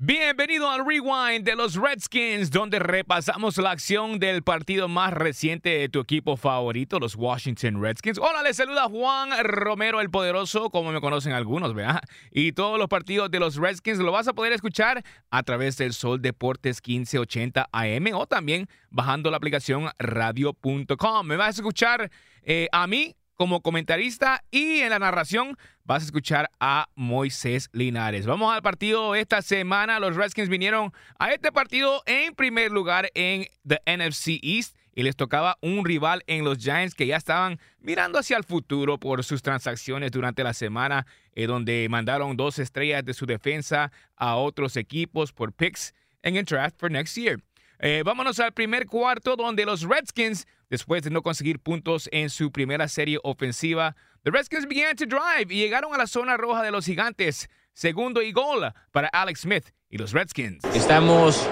Bienvenido al Rewind de los Redskins, donde repasamos la acción del partido más reciente de tu equipo favorito, los Washington Redskins. Hola, les saluda Juan Romero el Poderoso, como me conocen algunos, ¿verdad? Y todos los partidos de los Redskins lo vas a poder escuchar a través del Sol Deportes 1580 AM o también bajando la aplicación radio.com. Me vas a escuchar eh, a mí como comentarista y en la narración vas a escuchar a Moisés Linares. Vamos al partido esta semana. Los Redskins vinieron a este partido en primer lugar en the NFC East y les tocaba un rival en los Giants que ya estaban mirando hacia el futuro por sus transacciones durante la semana, eh, donde mandaron dos estrellas de su defensa a otros equipos por picks en el draft for next year. Eh, vámonos al primer cuarto donde los Redskins, después de no conseguir puntos en su primera serie ofensiva, the Redskins began to drive y llegaron a la zona roja de los gigantes. Segundo y gol para Alex Smith y los Redskins. Estamos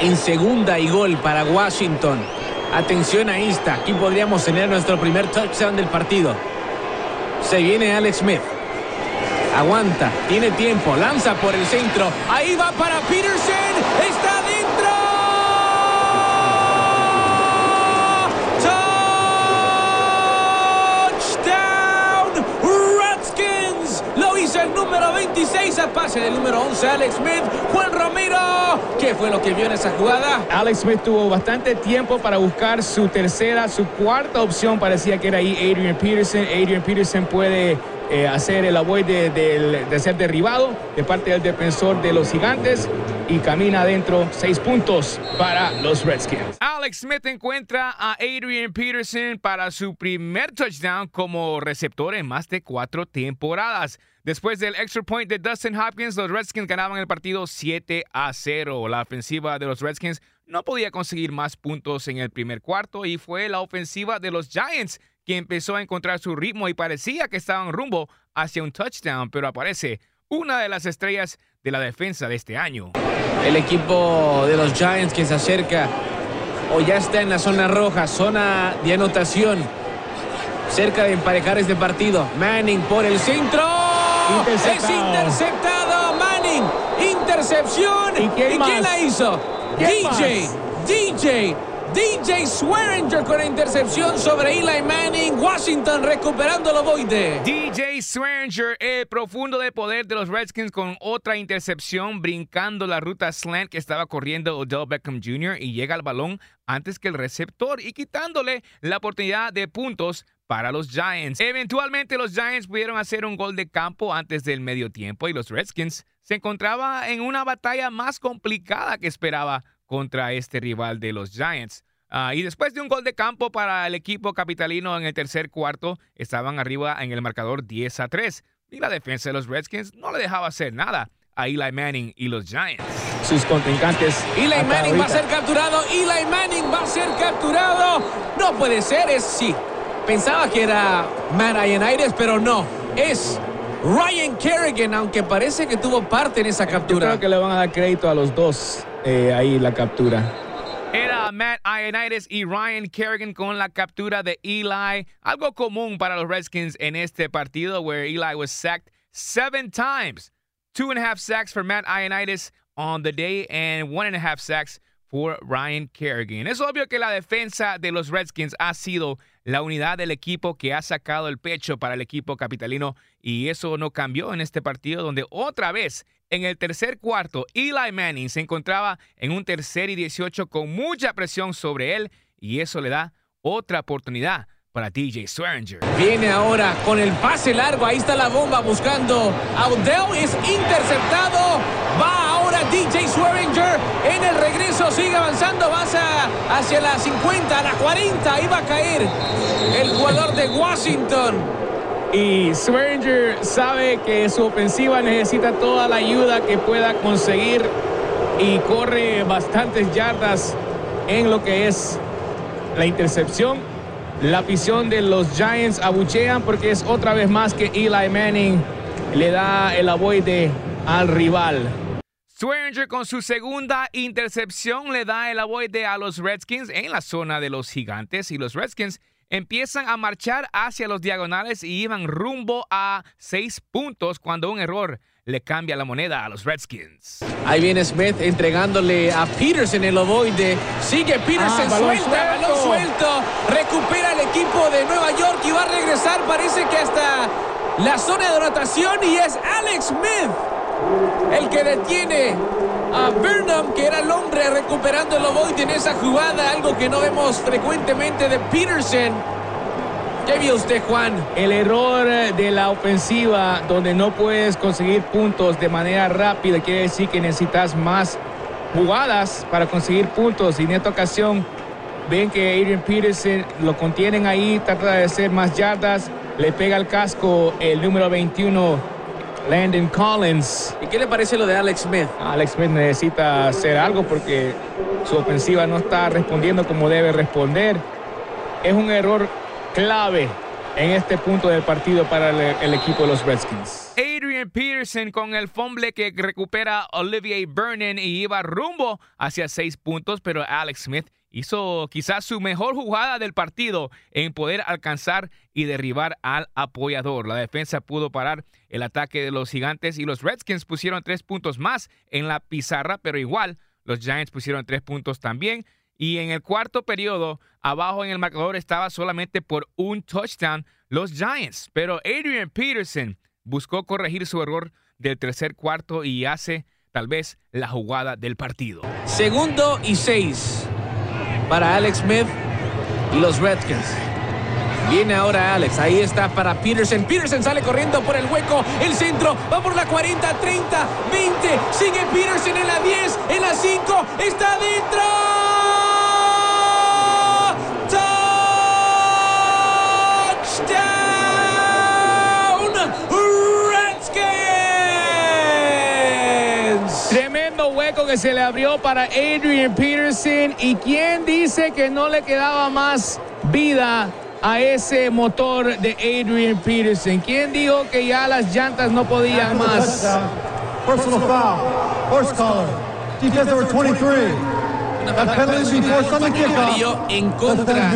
en segunda y gol para Washington. Atención a esta, aquí podríamos tener nuestro primer touchdown del partido. Se viene Alex Smith. Aguanta, tiene tiempo, lanza por el centro. Ahí va para Peterson. Está dentro. 26 a pase del número 11 Alex Smith. Juan Romero. ¿Qué fue lo que vio en esa jugada? Alex Smith tuvo bastante tiempo para buscar su tercera, su cuarta opción. Parecía que era ahí Adrian Peterson. Adrian Peterson puede eh, hacer el avoid de, de- de ser derribado de parte del defensor de los gigantes y camina adentro seis puntos para los Redskins. Alex Smith encuentra a Adrian Peterson para su primer touchdown como receptor en más de cuatro temporadas. Después del extra point de Dustin Hopkins, los Redskins ganaban el partido 7 a 0. La ofensiva de los Redskins no podía conseguir más puntos en el primer cuarto y fue la ofensiva de los Giants que empezó a encontrar su ritmo y parecía que estaban rumbo hacia un touchdown, pero aparece una de las estrellas de la defensa de este año. El equipo de los Giants que se acerca o ya está en la zona roja, zona de anotación. Cerca de emparejar este partido. Manning por el centro. Interceptado. Es interceptado. Manning. Intercepción. ¿Y quién la hizo? ¿Quién DJ. más? DJ. DJ Swearinger con la intercepción sobre Eli Manning. Washington recuperando el ovoide. DJ Swearinger, el profundo de poder de los Redskins con otra intercepción brincando la ruta slant que estaba corriendo Odell Beckham Jr. y llega al balón antes que el receptor y quitándole la oportunidad de puntos para los Giants. Eventualmente los Giants pudieron hacer un gol de campo antes del medio tiempo y los Redskins se encontraba en una batalla más complicada que esperaba contra este rival de los Giants. Ah, y después de un gol de campo para el equipo capitalino en el tercer cuarto, estaban arriba en el marcador 10 a 3. Y la defensa de los Redskins no le dejaba hacer nada a Eli Manning y los Giants. Sus contrincantes. Eli Manning va a ser capturado. Eli Manning va a ser capturado. No puede ser, es sí. Pensaba que era Matt Ioannidis, pero no. Es Ryan Kerrigan, aunque parece que tuvo parte en esa Yo captura. creo que le van a dar crédito a los dos eh, ahí la captura. Era Matt Ioannidis y Ryan Kerrigan con la captura de Eli. Algo común para los Redskins en este partido, where Eli was sacked seven times. Two and a half sacks for Matt Ioannidis on the day and one and a half sacks for Ryan Kerrigan. Es obvio que la defensa de los Redskins ha sido la unidad del equipo que ha sacado el pecho para el equipo capitalino y eso no cambió en este partido donde otra vez en el tercer cuarto Eli Manning se encontraba en un tercer y 18 con mucha presión sobre él y eso le da otra oportunidad para DJ Swearinger. Viene ahora con el pase largo. Ahí está la bomba buscando a Odell. Es interceptado. Va sigue avanzando. Va hacia, hacia la 50, a la 40. Ahí va a caer el jugador de Washington. Y Swearinger sabe que su ofensiva necesita toda la ayuda que pueda conseguir y corre bastantes yardas en lo que es la intercepción. La afición de los Giants abuchean porque es otra vez más que Eli Manning le da el avoide al rival. Swearinger con su segunda intercepción le da el avoide a los Redskins en la zona de los gigantes y los Redskins empiezan a marchar hacia los diagonales y iban rumbo a seis puntos cuando un error le cambia la moneda a los Redskins. Ahí viene Smith entregándole a Peterson el ovoide. Sigue Peterson, Ah, balón suelta, balón suelto. suelto. Recupera el equipo de Nueva York y va a regresar, parece que hasta la zona de anotación. Y es Alex Smith el que detiene a Burnham, que era el hombre recuperando el ovoide en esa jugada. Algo que no vemos frecuentemente de Peterson. ¿Qué vio usted, Juan? El error de la ofensiva donde no puedes conseguir puntos de manera rápida quiere decir que necesitas más jugadas para conseguir puntos. Y en esta ocasión ven que Adrian Peterson lo contienen ahí, trata de hacer más yardas, le pega el casco el número 21, Landon Collins. ¿Y qué le parece lo de Alex Smith? Alex Smith necesita hacer algo porque su ofensiva no está respondiendo como debe responder. Es un error clave en este punto del partido para el, el equipo de los Redskins. Adrian Peterson con el fumble que recupera Olivier Vernon y iba rumbo hacia seis puntos, pero Alex Smith hizo quizás su mejor jugada del partido en poder alcanzar y derribar al apoyador. La defensa pudo parar el ataque de los gigantes y los Redskins pusieron tres puntos más en la pizarra, pero igual los Giants pusieron tres puntos también. Y en el cuarto periodo, abajo en el marcador estaba solamente por un touchdown los Giants. Pero Adrian Peterson buscó corregir su error del tercer cuarto y hace tal vez la jugada del partido. Segundo y seis para Alex Smith y los Redskins. Viene ahora Alex, ahí está para Peterson. Peterson sale corriendo por el hueco, el centro, va por la 40, 30, 20. Sigue Peterson en la 10, en la 5, está adentro. Touchdown Redskins. Tremendo hueco que se le abrió para Adrian Peterson. ¿Y quién dice que no le quedaba más vida a ese motor de Adrian Peterson? ¿Quién dijo que ya las llantas no podían más? Personal foul. Horse collar. Defense number 23. That penalty is enforced on the Amarillo kickoff. en contra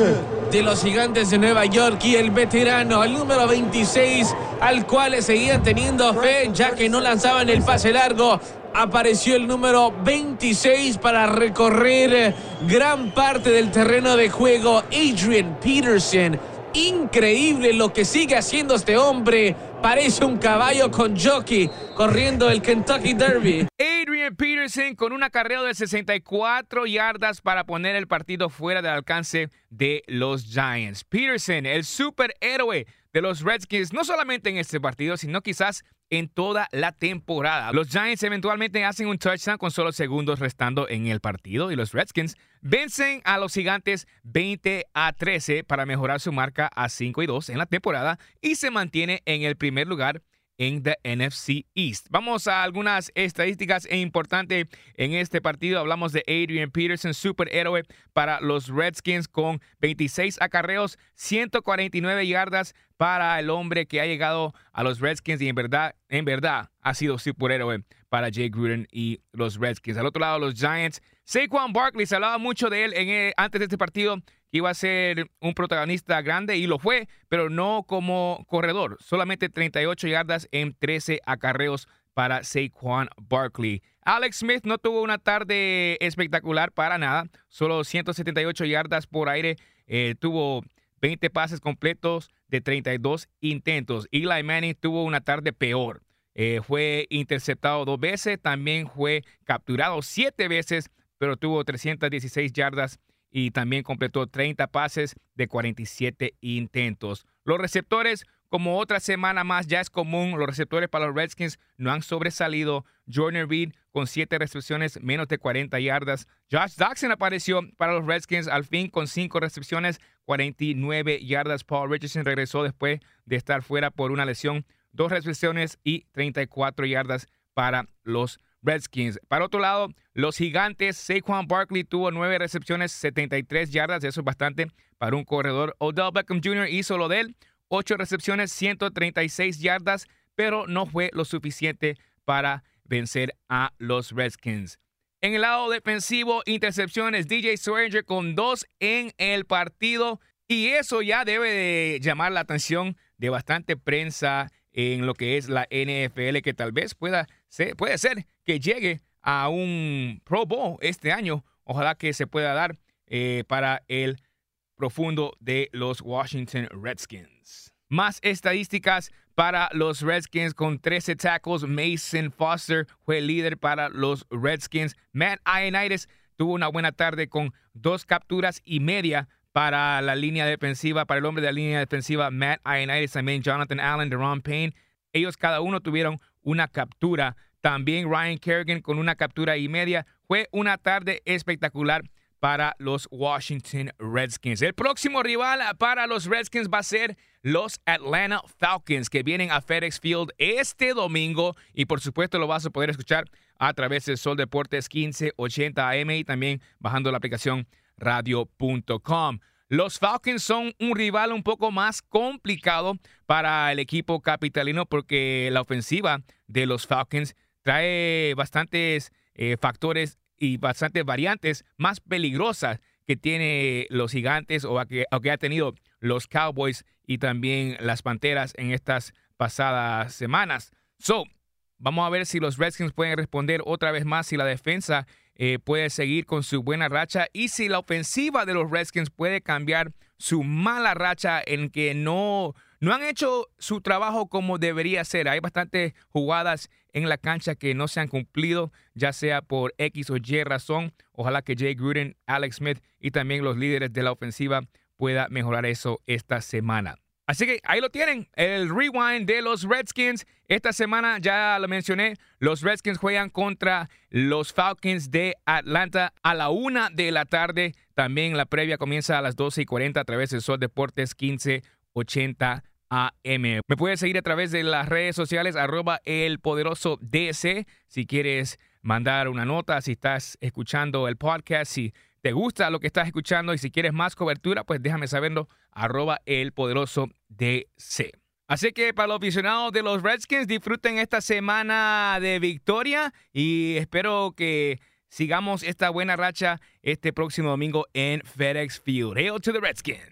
de los gigantes de Nueva York y el veterano, el número 26, al cual seguían teniendo fe ya que no lanzaban el pase largo. Apareció el número 26 para recorrer gran parte del terreno de juego. Adrian Peterson. Increíble lo que sigue haciendo este hombre. Parece un caballo con jockey corriendo el Kentucky Derby. Adrian Peterson con un acarreo de 64 yardas para poner el partido fuera del alcance de los Giants. Peterson, el superhéroe de los Redskins, no solamente en este partido, sino quizás en toda la temporada. Los Giants eventualmente hacen un touchdown con solo segundos restando en el partido y los Redskins vencen a los Gigantes 20 a 13 para mejorar su marca a 5 y 2 en la temporada y se mantiene en el primer lugar en the NFC East. Vamos a algunas estadísticas e importante en este partido. Hablamos de Adrian Peterson, superhéroe para los Redskins con 26 acarreos, 149 yardas para el hombre que ha llegado a los Redskins y en verdad, en verdad ha sido superhéroe para Jay Gruden y los Redskins. Al otro lado, los Giants. Saquon Barkley, se hablaba mucho de él en el- antes de este partido, que iba a ser un protagonista grande y lo fue, pero no como corredor. Solamente 38 yardas en 13 acarreos para Saquon Barkley. Alex Smith no tuvo una tarde espectacular para nada, solo 178 yardas por aire, eh, tuvo 20 pases completos de 32 intentos. Eli Manning tuvo una tarde peor. Eh, fue interceptado dos veces, también fue capturado siete veces, pero tuvo 316 yardas y también completó 30 pases de 47 intentos. Los receptores, como otra semana más ya es común, los receptores para los Redskins no han sobresalido. Jordan Reed con 7 recepciones, menos de 40 yardas. Josh Doxson apareció para los Redskins al fin con 5 recepciones, 49 yardas. Paul Richardson regresó después de estar fuera por una lesión, 2 recepciones y 34 yardas para los Redskins. Para otro lado, los gigantes, Saquon Barkley tuvo 9 recepciones, 73 yardas, eso es bastante para un corredor. Odell Beckham Jr. hizo lo de él, 8 recepciones, 136 yardas, pero no fue lo suficiente para vencer a los Redskins. En el lado defensivo, intercepciones, DJ Swearinger con dos en el partido. Y eso ya debe de llamar la atención de bastante prensa en lo que es la NFL, que tal vez pueda ser, puede ser que llegue a un Pro Bowl este año. Ojalá que se pueda dar eh, para el profundo de los Washington Redskins. Más estadísticas para los Redskins con 13 tackles. Mason Foster fue líder para los Redskins. Matt Ioannidis tuvo una buena tarde con dos capturas y media para la línea defensiva, para el hombre de la línea defensiva, Matt Ioannidis, también Jonathan Allen, Deron Payne. Ellos cada uno tuvieron una captura. También Ryan Kerrigan con una captura y media. Fue una tarde espectacular para los Washington Redskins. El próximo rival para los Redskins va a ser los Atlanta Falcons, que vienen a FedEx Field este domingo. Y por supuesto lo vas a poder escuchar a través de Sol Deportes 1580 AM y también bajando la aplicación radio.com. Los Falcons son un rival un poco más complicado para el equipo capitalino porque la ofensiva de los Falcons trae bastantes eh, factores y bastantes variantes más peligrosas que tiene los gigantes o que, o que ha tenido los Cowboys y también las Panteras en estas pasadas semanas. So, vamos a ver si los Redskins pueden responder otra vez más, si la defensa eh, puede seguir con su buena racha y si la ofensiva de los Redskins puede cambiar su mala racha en que no, no han hecho su trabajo como debería ser. Hay bastantes jugadas en la cancha que no se han cumplido, ya sea por X o Y razón. Ojalá que Jay Gruden, Alex Smith y también los líderes de la ofensiva pueda mejorar eso esta semana. Así que ahí lo tienen, el rewind de los Redskins. Esta semana, ya lo mencioné, los Redskins juegan contra los Falcons de Atlanta a la una de la tarde. También la previa comienza a las 12 y 40 a través de Sol Deportes 1580 AM. Me puedes seguir a través de las redes sociales, arroba el poderoso DC. Si quieres mandar una nota, si estás escuchando el podcast, si te gusta lo que estás escuchando y si quieres más cobertura, pues déjame saberlo, arroba el poderoso DC. Así que para los aficionados de los Redskins, disfruten esta semana de victoria y espero que sigamos esta buena racha este próximo domingo en FedEx Field. Hail to the Redskins.